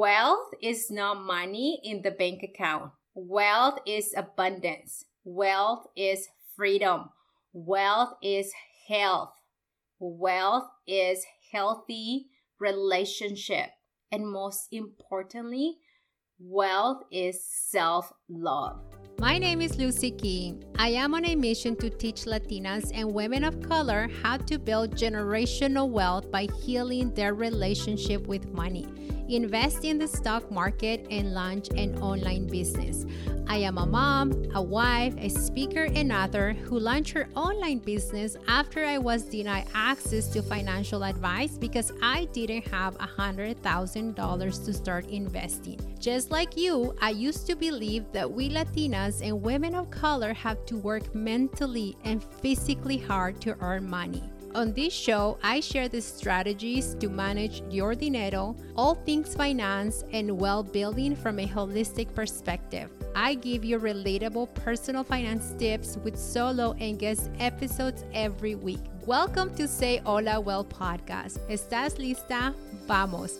Wealth is not money in the bank account. Wealth is abundance. Wealth is freedom. Wealth is health. Wealth is healthy relationship. And most importantly, wealth is self love. My name is Luzy King. I am on a mission to teach Latinas and women of color how to build generational wealth by healing their relationship with money invest in the stock market, and launch an online business. I am a mom, a wife, a speaker, and author who launched her online business after I was denied access to financial advice because I didn't have $100,000 to start investing. Just like you, I used to believe that we Latinas and women of color have to work mentally and physically hard to earn money. On this show, I share the strategies to manage your dinero, all things finance, and wealth building from a holistic perspective. I give you relatable personal finance tips with solo and guest episodes every week. Welcome to Say Hola Wealth podcast. ¿Estás lista? Vamos.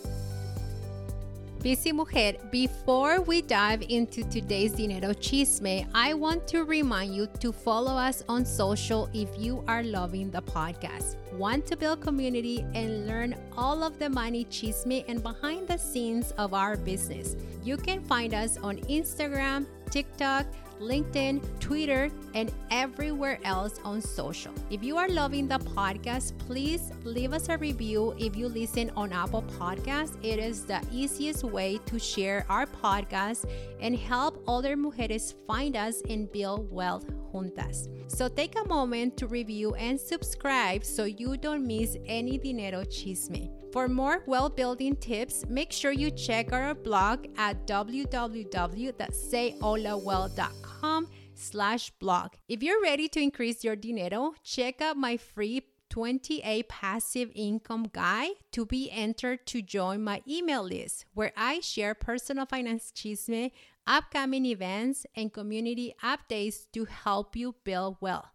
Busy Mujer, before we dive into today's Dinero Chisme, I want to remind you to follow us on social if you are loving the podcast. Want to build community and learn all of the money chisme and behind the scenes of our business. You can find us on Instagram, TikTok, LinkedIn, Twitter, and everywhere else on social. If you are loving the podcast, please leave us a review if you listen on Apple Podcasts. It is the easiest way to share our podcast and help other mujeres find us and build wealth juntas. So take a moment to review and subscribe so you don't miss any dinero chisme. For more well building tips, make sure you check our blog at www.sayholawealth.com slash blog. If you're ready to increase your dinero, check out my free 28 passive income guide to be entered to join my email list where I share personal finance chisme, upcoming events, and community updates to help you build well.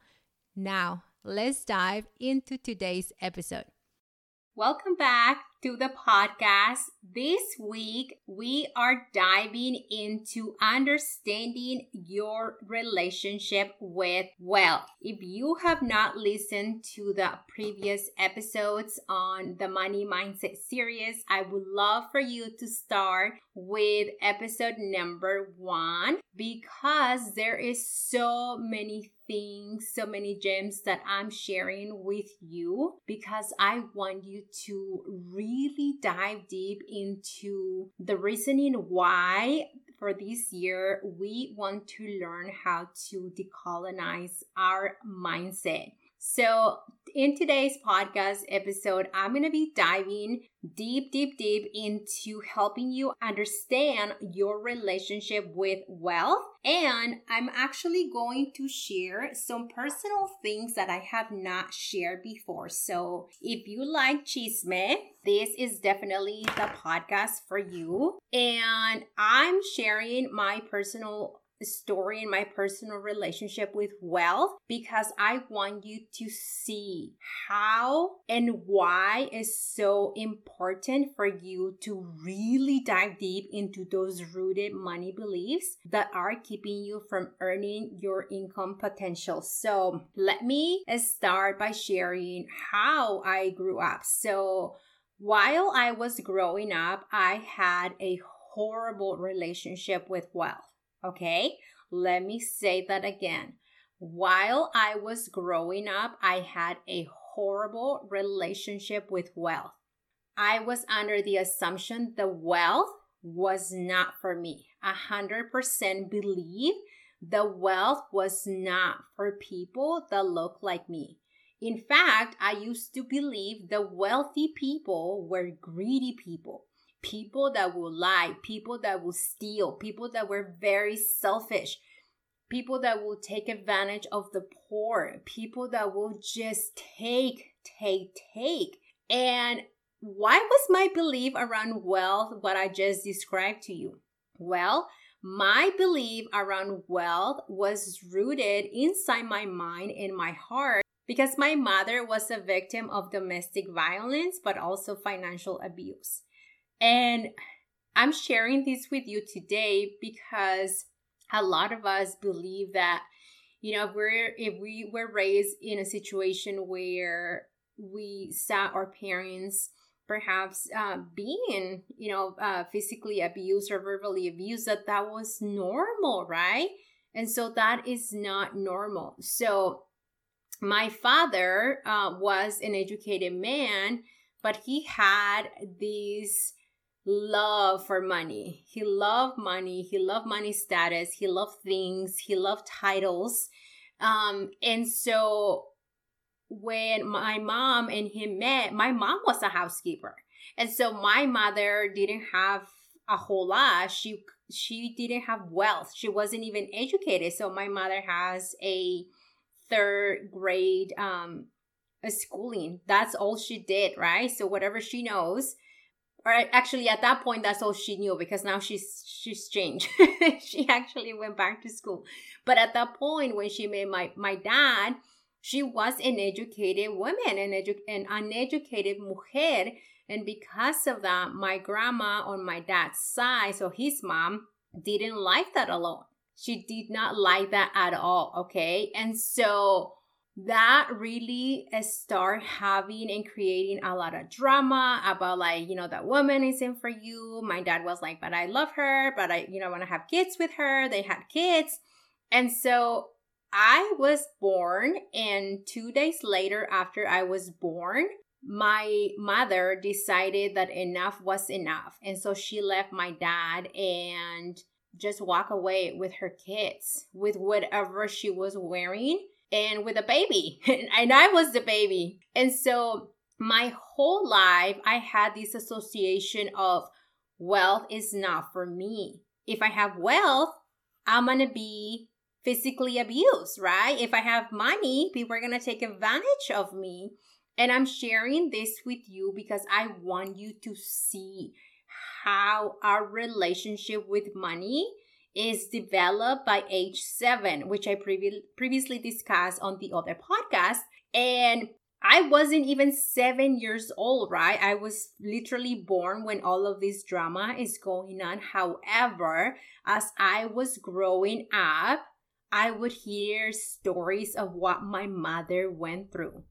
Now, let's dive into today's episode. Welcome back to the podcast. This week, we are diving into understanding your relationship with wealth. If you have not listened to the previous episodes on the Money Mindset series, I would love for you to start with episode number one because there is so many things, so many gems that I'm sharing with you because I want you to really dive deep into the reasoning why for this year we want to learn how to decolonize our mindset. So, in today's podcast episode, I'm going to be diving deep, deep, deep into helping you understand your relationship with wealth. And I'm actually going to share some personal things that I have not shared before. So, if you like chisme, this is definitely the podcast for you. And I'm sharing my personal story in my personal relationship with wealth because I want you to see how and why is so important for you to really dive deep into those rooted money beliefs that are keeping you from earning your income potential. So, let me start by sharing how I grew up. So, while I was growing up, I had a horrible relationship with wealth. Okay, let me say that again. While I was growing up, I had a horrible relationship with wealth. I was under the assumption the wealth was not for me. A hundred percent believe the wealth was not for people that look like me. In fact, I used to believe the wealthy people were greedy people people that will lie, people that will steal, people that were very selfish, people that will take advantage of the poor, people that will just take, take, take. And why was my belief around wealth what I just described to you? Well, my belief around wealth was rooted inside my mind and my heart because my mother was a victim of domestic violence, but also financial abuse. And I'm sharing this with you today because a lot of us believe that you know if we're if we were raised in a situation where we saw our parents perhaps uh, being you know uh, physically abused or verbally abused that that was normal right? And so that is not normal. So my father uh, was an educated man but he had this love for money he loved money he loved money status he loved things he loved titles um and so when my mom and him met, my mom was a housekeeper. And so my mother didn't have a whole lot. She she didn't have wealth. She wasn't even educated. So my mother has a third grade um schooling. That's all she did, right? So whatever she knows, or actually at that point that's all she knew because now she's she's changed. she actually went back to school. But at that point when she met my my dad, she was an educated woman, an, edu- an uneducated mujer. And because of that, my grandma on my dad's side, so his mom, didn't like that alone. She did not like that at all. Okay. And so that really start having and creating a lot of drama about like, you know, that woman isn't for you. My dad was like, but I love her, but I, you know, want to have kids with her. They had kids. And so I was born, and two days later, after I was born, my mother decided that enough was enough. And so she left my dad and just walk away with her kids, with whatever she was wearing, and with a baby. and I was the baby. And so my whole life, I had this association of wealth is not for me. If I have wealth, I'm going to be physically abused, right? If I have money, people are going to take advantage of me. And I'm sharing this with you because I want you to see how our relationship with money is developed by age seven, which I previ- previously discussed on the other podcast. And I wasn't even seven years old, right? I was literally born when all of this drama is going on. However, as I was growing up, I would hear stories of what my mother went through.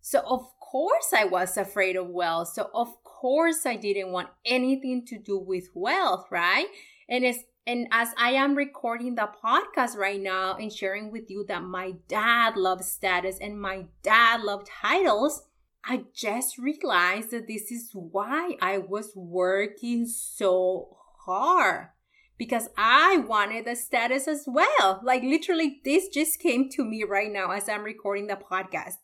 So, of course, I was afraid of wealth. So, of course, I didn't want anything to do with wealth, right? And as and as I am recording the podcast right now and sharing with you that my dad loves status and my dad loved titles, I just realized that this is why I was working so hard because I wanted the status as well. Like literally, this just came to me right now as I'm recording the podcast.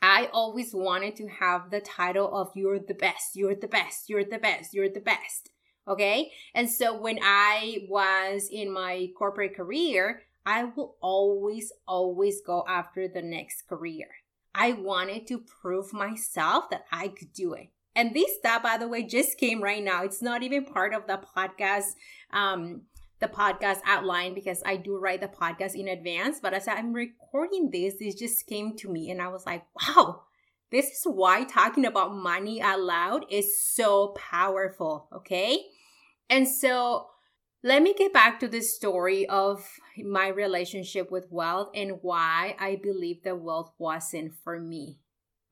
I always wanted to have the title of You're the best, you're the best, you're the best, you're the best. Okay. And so when I was in my corporate career, I will always, always go after the next career. I wanted to prove myself that I could do it. And this stuff, by the way, just came right now. It's not even part of the podcast, um, the podcast outline because I do write the podcast in advance. But as I'm recording this, this just came to me, and I was like, wow, this is why talking about money out loud is so powerful. Okay. And so let me get back to the story of my relationship with wealth and why I believe that wealth wasn't for me,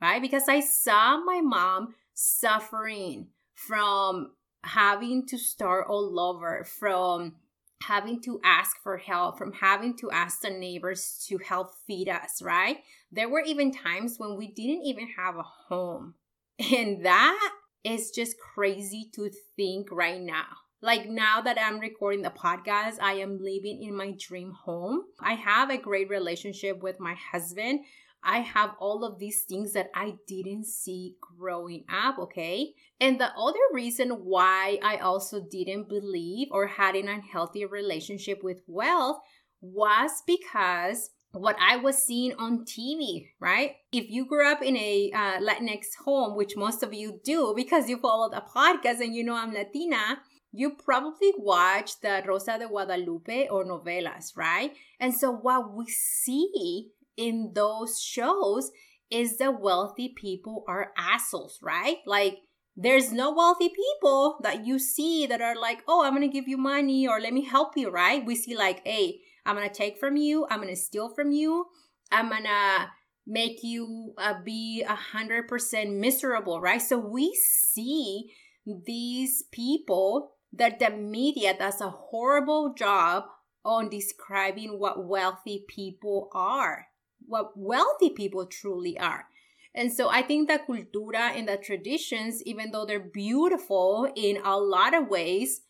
right? Because I saw my mom suffering from having to start all over, from having to ask for help, from having to ask the neighbors to help feed us, right? There were even times when we didn't even have a home. And that is just crazy to think right now. Like now that I'm recording the podcast, I am living in my dream home. I have a great relationship with my husband. I have all of these things that I didn't see growing up, okay? And the other reason why I also didn't believe or had an unhealthy relationship with wealth was because what I was seeing on TV, right? If you grew up in a uh, Latinx home, which most of you do because you follow the podcast and you know I'm Latina, you probably watch the Rosa de Guadalupe or novelas, right? And so what we see in those shows is the wealthy people are assholes, right? Like there's no wealthy people that you see that are like, oh, I'm gonna give you money or let me help you, right? We see like, hey, I'm gonna take from you, I'm gonna steal from you, I'm gonna make you uh, be a hundred percent miserable, right? So we see these people that the media does a horrible job on describing what wealthy people are, what wealthy people truly are. And so I think the cultura and the traditions, even though they're beautiful in a lot of ways,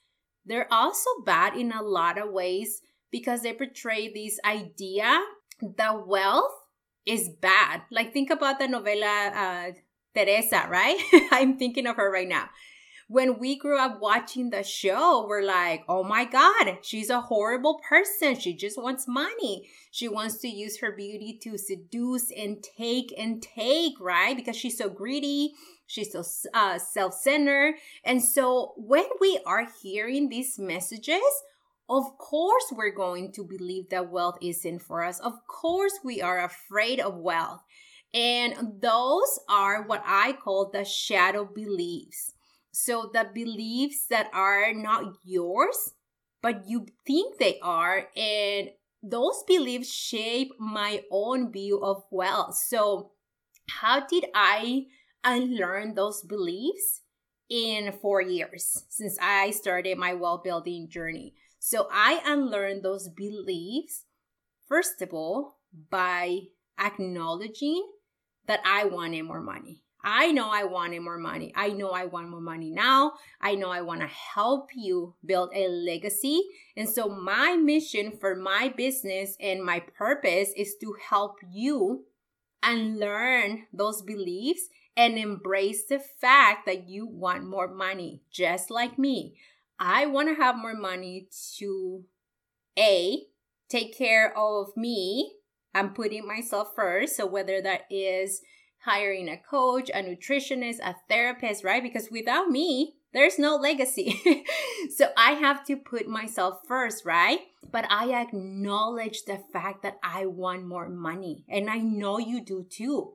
they're also bad in a lot of ways because they portray this idea that wealth is bad. Like think about the novela uh, Teresa, right? I'm thinking of her right now when we grew up watching the show, we're like, oh my God, she's a horrible person. She just wants money. She wants to use her beauty to seduce and take and take, right? Because she's so greedy. She's so uh, self centered. And so when we are hearing these messages, of course, we're going to believe that wealth isn't for us. Of course, we are afraid of wealth. And those are what I call the shadow beliefs. So the beliefs that are not yours, but you think they are, and those beliefs shape my own view of wealth. So, how did I unlearn those beliefs in four years since I started my wealth building journey? So, I unlearned those beliefs, first of all, by acknowledging that I wanted more money. I know I wanted more money. I know I want more money now. I know I want to help you build a legacy. And so, my mission for my business and my purpose is to help you unlearn those beliefs and embrace the fact that you want more money, just like me. I want to have more money to A, take care of me. I'm putting myself first. So, whether that is hiring a coach, a nutritionist, a therapist, right? Because without me, there's no legacy. so I have to put myself first, right? But I acknowledge the fact that I want more money. And I know you do too.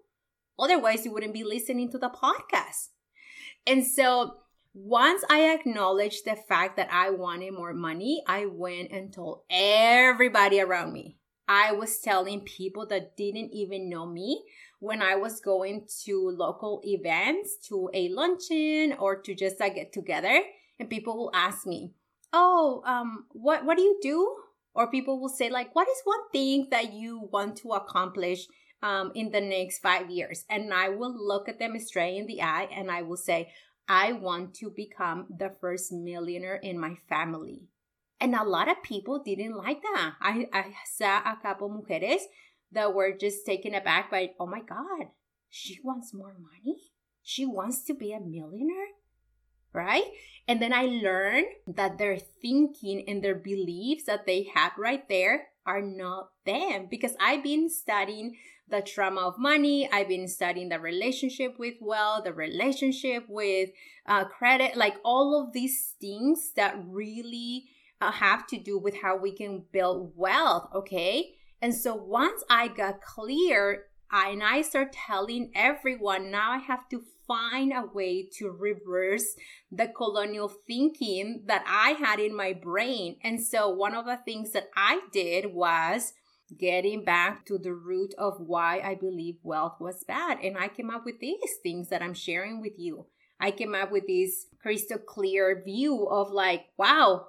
Otherwise, you wouldn't be listening to the podcast. And so once I acknowledged the fact that I wanted more money, I went and told everybody around me. I was telling people that didn't even know me when I was going to local events, to a luncheon, or to just like get together, and people will ask me, "Oh, um, what what do you do?" Or people will say like, "What is one thing that you want to accomplish um, in the next five years?" And I will look at them straight in the eye, and I will say, "I want to become the first millionaire in my family." And a lot of people didn't like that. I, I saw a couple mujeres that were just taken aback by, oh my God, she wants more money? She wants to be a millionaire? Right? And then I learned that their thinking and their beliefs that they had right there are not them because I've been studying the trauma of money. I've been studying the relationship with wealth, the relationship with uh, credit, like all of these things that really uh, have to do with how we can build wealth. Okay. And so once I got clear and I start telling everyone, now I have to find a way to reverse the colonial thinking that I had in my brain. And so one of the things that I did was getting back to the root of why I believe wealth was bad. And I came up with these things that I'm sharing with you. I came up with this crystal clear view of like, wow,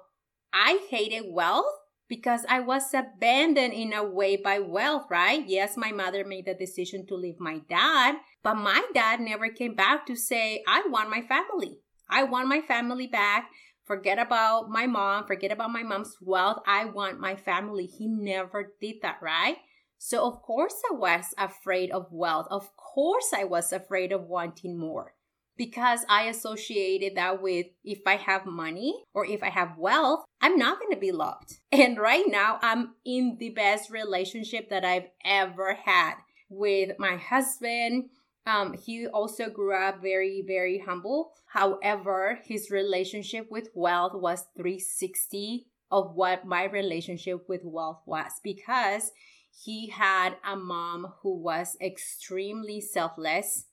I hated wealth because I was abandoned in a way by wealth, right? Yes, my mother made the decision to leave my dad, but my dad never came back to say, I want my family. I want my family back. Forget about my mom, forget about my mom's wealth. I want my family. He never did that, right? So, of course, I was afraid of wealth. Of course, I was afraid of wanting more because I associated that with if I have money or if I have wealth, I'm not going to be loved. And right now, I'm in the best relationship that I've ever had with my husband. Um, he also grew up very, very humble. However, his relationship with wealth was 360 of what my relationship with wealth was because he had a mom who was extremely selfless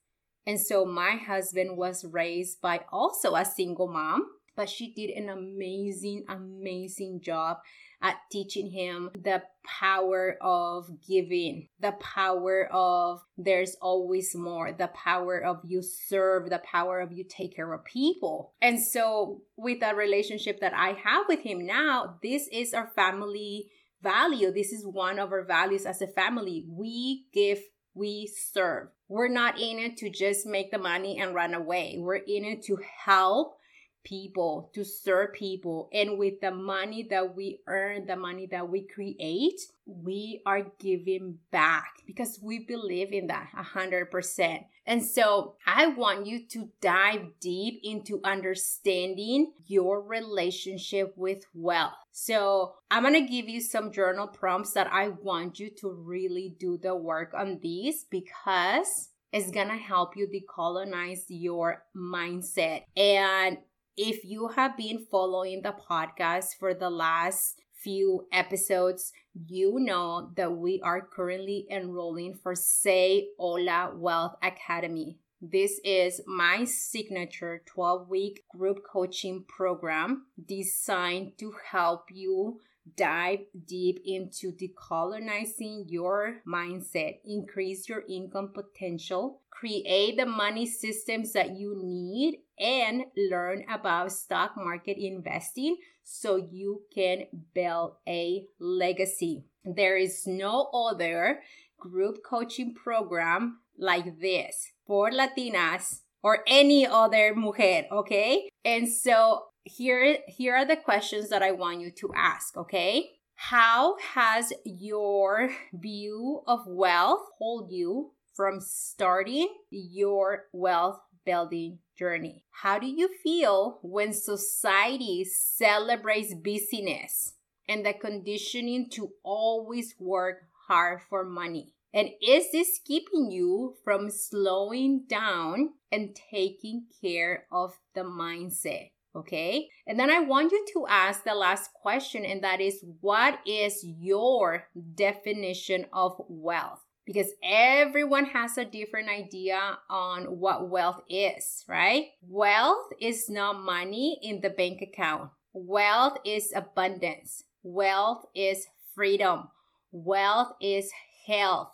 And so my husband was raised by also a single mom, but she did an amazing, amazing job at teaching him the power of giving, the power of there's always more, the power of you serve, the power of you take care of people. And so, with the relationship that I have with him now, this is our family value. This is one of our values as a family. We give, we serve. We're not in it to just make the money and run away. We're in it to help people, to serve people. And with the money that we earn, the money that we create, we are giving back because we believe in that 100%. And so I want you to dive deep into understanding your relationship with wealth. So I'm going to give you some journal prompts that I want you to really do the work on these because it's going to help you decolonize your mindset. And if you have been following the podcast for the last few episodes, you know that we are currently enrolling for Say Hola Wealth Academy. This is my signature 12 week group coaching program designed to help you dive deep into decolonizing your mindset, increase your income potential, create the money systems that you need, and learn about stock market investing so you can build a legacy. There is no other group coaching program like this for Latinas or any other mujer, okay? And so here here are the questions that I want you to ask, okay? How has your view of wealth hold you from starting your wealth building journey? How do you feel when society celebrates busyness and the conditioning to always work hard for money? And is this keeping you from slowing down and taking care of the mindset? Okay. And then I want you to ask the last question, and that is what is your definition of wealth? Because everyone has a different idea on what wealth is, right? Wealth is not money in the bank account, wealth is abundance, wealth is freedom, wealth is health,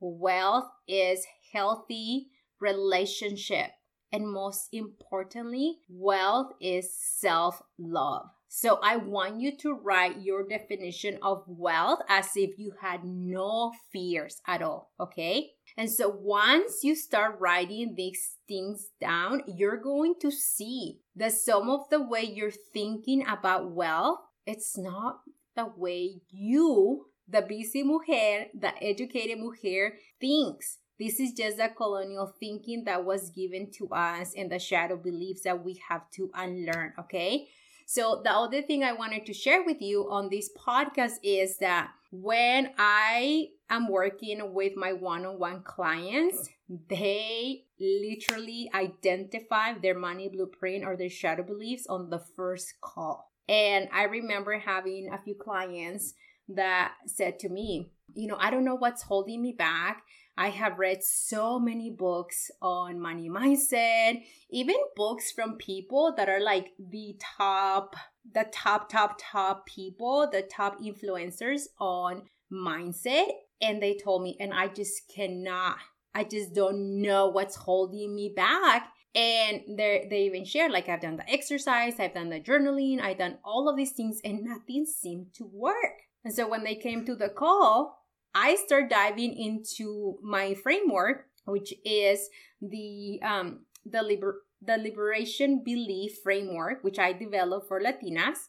wealth is healthy relationship and most importantly, wealth is self love. So I want you to write your definition of wealth as if you had no fears at all, okay? And so once you start writing these things down, you're going to see that some of the way you're thinking about wealth, it's not the way you, the busy mujer, the educated mujer, thinks. This is just the colonial thinking that was given to us and the shadow beliefs that we have to unlearn, okay? So, the other thing I wanted to share with you on this podcast is that when I am working with my one on one clients, they literally identify their money blueprint or their shadow beliefs on the first call. And I remember having a few clients that said to me, you know, I don't know what's holding me back. I have read so many books on money mindset, even books from people that are like the top, the top, top, top people, the top influencers on mindset. And they told me, and I just cannot, I just don't know what's holding me back. And they they even shared like I've done the exercise, I've done the journaling, I've done all of these things, and nothing seemed to work. And so when they came to the call, I start diving into my framework, which is the um, the liber- the liberation belief framework, which I developed for Latinas.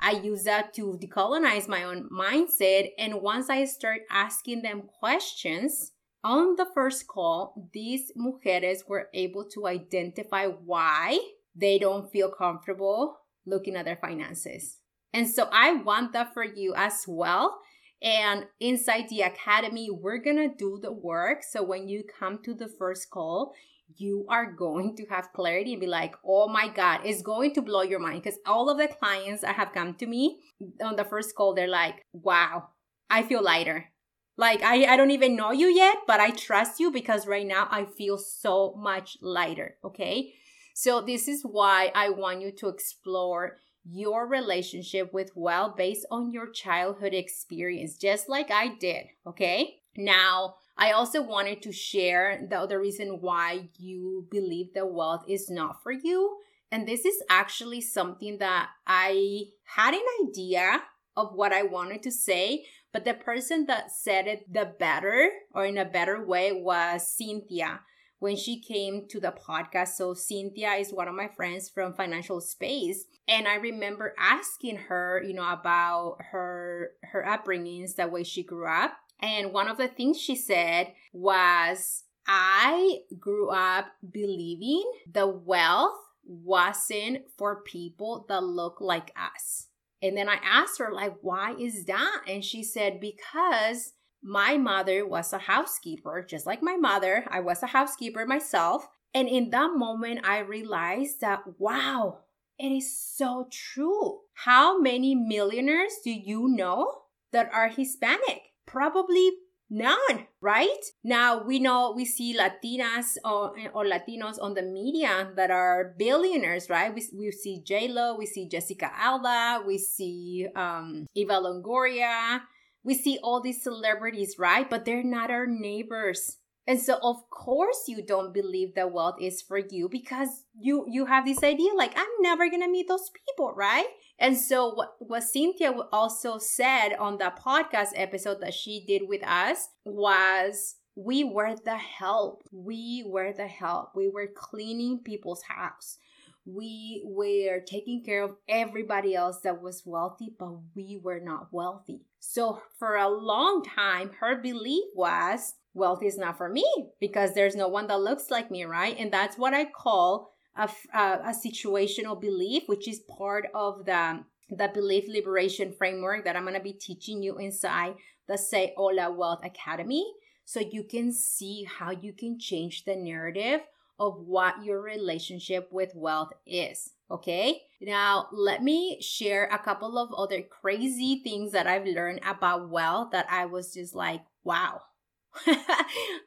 I use that to decolonize my own mindset. And once I start asking them questions on the first call, these mujeres were able to identify why they don't feel comfortable looking at their finances. And so I want that for you as well. And inside the academy, we're gonna do the work. So when you come to the first call, you are going to have clarity and be like, oh my God, it's going to blow your mind. Because all of the clients that have come to me on the first call, they're like, wow, I feel lighter. Like I, I don't even know you yet, but I trust you because right now I feel so much lighter. Okay. So this is why I want you to explore your relationship with wealth based on your childhood experience, just like I did. Okay. Now, I also wanted to share the other reason why you believe that wealth is not for you. And this is actually something that I had an idea of what I wanted to say, but the person that said it the better or in a better way was Cynthia when she came to the podcast. So Cynthia is one of my friends from Financial Space, and I remember asking her, you know, about her her upbringings, the way she grew up, and one of the things she said was, "I grew up believing the wealth wasn't for people that look like us." And then I asked her, like, why is that? And she said, because my mother was a housekeeper, just like my mother. I was a housekeeper myself. And in that moment, I realized that, wow, it is so true. How many millionaires do you know that are Hispanic? Probably None, right? Now we know we see Latinas or, or Latinos on the media that are billionaires, right? We, we see J Lo, we see Jessica Alba, we see um, Eva Longoria, we see all these celebrities, right? But they're not our neighbors. And so of course you don't believe that wealth is for you because you you have this idea like I'm never going to meet those people, right? And so what, what Cynthia also said on the podcast episode that she did with us was we were the help. We were the help. We were cleaning people's house. We were taking care of everybody else that was wealthy, but we were not wealthy. So for a long time, her belief was wealth is not for me because there's no one that looks like me, right? And that's what I call a, a, a situational belief, which is part of the the belief liberation framework that I'm going to be teaching you inside the Say Hola Wealth Academy so you can see how you can change the narrative of what your relationship with wealth is. Okay, now let me share a couple of other crazy things that I've learned about wealth that I was just like, wow,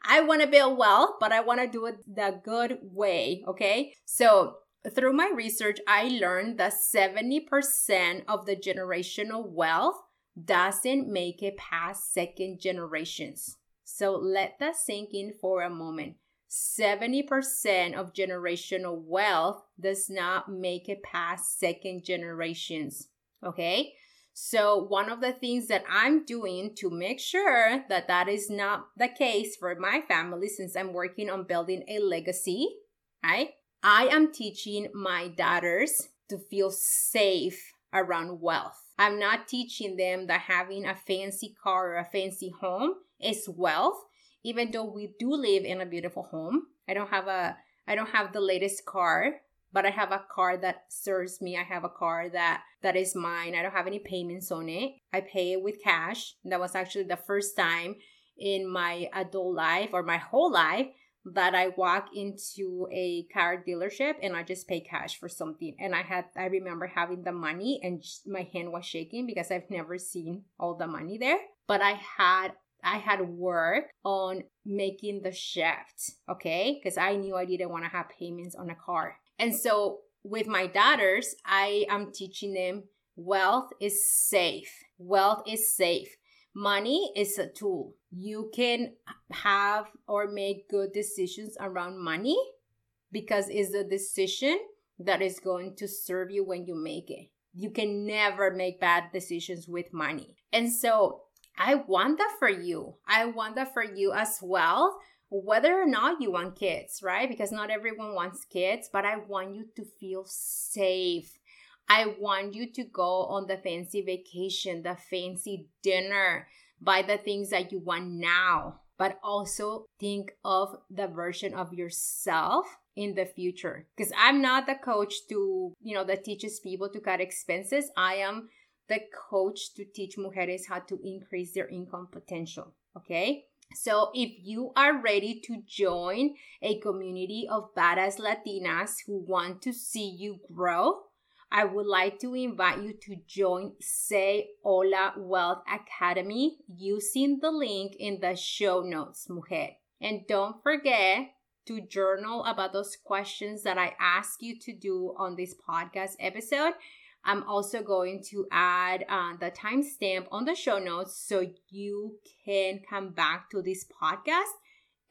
I want to build wealth, but I want to do it the good way. Okay. So, through my research, I learned that 70% of the generational wealth doesn't make it past second generations. So, let that sink in for a moment. 70% of generational wealth does not make it past second generations. Okay. So, one of the things that I'm doing to make sure that that is not the case for my family, since I'm working on building a legacy, right? I am teaching my daughters to feel safe around wealth. I'm not teaching them that having a fancy car or a fancy home is wealth, even though we do live in a beautiful home. I don't have a I don't have the latest car, but I have a car that serves me. I have a car that that is mine. I don't have any payments on it. I pay it with cash. That was actually the first time in my adult life or my whole life that I walk into a car dealership and I just pay cash for something. And I had, I remember having the money and my hand was shaking because I've never seen all the money there. But I had, I had work on making the shift, okay? Because I knew I didn't want to have payments on a car. And so with my daughters, I am teaching them wealth is safe. Wealth is safe. Money is a tool. You can have or make good decisions around money because it's a decision that is going to serve you when you make it. You can never make bad decisions with money. And so I want that for you. I want that for you as well whether or not you want kids, right? Because not everyone wants kids, but I want you to feel safe. I want you to go on the fancy vacation, the fancy dinner, buy the things that you want now, but also think of the version of yourself in the future. Because I'm not the coach to, you know, that teaches people to cut expenses. I am the coach to teach mujeres how to increase their income potential. Okay. So, if you are ready to join a community of badass Latinas who want to see you grow, I would like to invite you to join Say Hola Wealth Academy using the link in the show notes, mujer. And don't forget to journal about those questions that I ask you to do on this podcast episode. I'm also going to add uh, the timestamp on the show notes so you can come back to this podcast.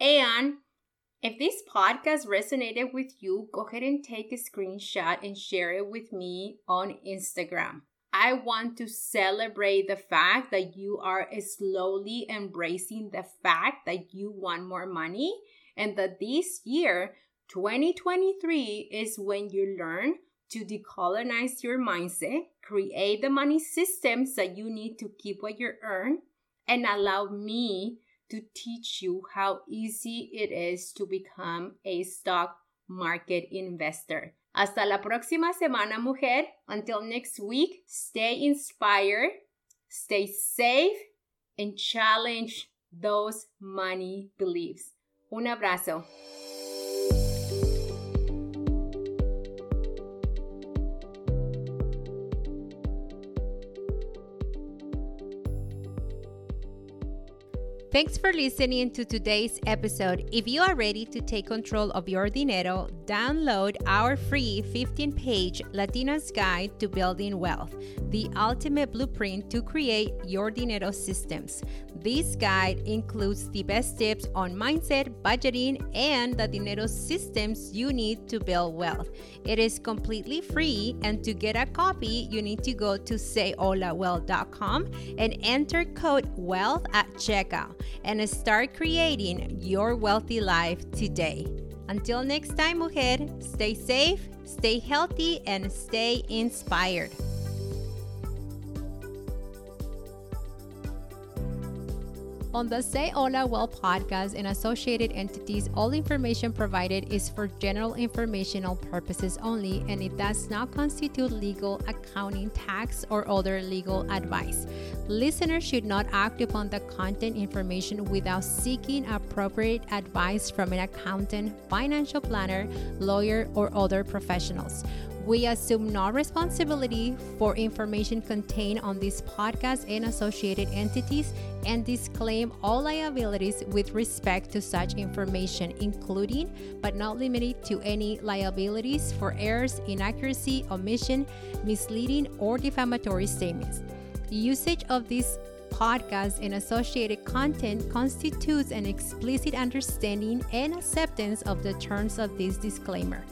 And if this podcast resonated with you, go ahead and take a screenshot and share it with me on Instagram. I want to celebrate the fact that you are slowly embracing the fact that you want more money and that this year, 2023, is when you learn to decolonize your mindset, create the money systems that you need to keep what you earn, and allow me to teach you how easy it is to become a stock market investor. Hasta la próxima semana, mujer. Until next week, stay inspired, stay safe, and challenge those money beliefs. Un abrazo. Thanks for listening to today's episode. If you are ready to take control of your dinero, download our free 15 page Latina's Guide to Building Wealth, the ultimate blueprint to create your dinero systems. This guide includes the best tips on mindset, budgeting, and the dinero systems you need to build wealth. It is completely free, and to get a copy, you need to go to sayholawealth.com and enter code WEALTH at checkout and start creating your wealthy life today. Until next time, mujer, stay safe, stay healthy, and stay inspired. On the Say Hola Wealth podcast and associated entities, all information provided is for general informational purposes only and it does not constitute legal, accounting, tax, or other legal advice. Listeners should not act upon the content information without seeking appropriate advice from an accountant, financial planner, lawyer, or other professionals. We assume no responsibility for information contained on this podcast and associated entities and disclaim all liabilities with respect to such information, including but not limited to any liabilities for errors, inaccuracy, omission, misleading, or defamatory statements. Usage of this podcast and associated content constitutes an explicit understanding and acceptance of the terms of this disclaimer.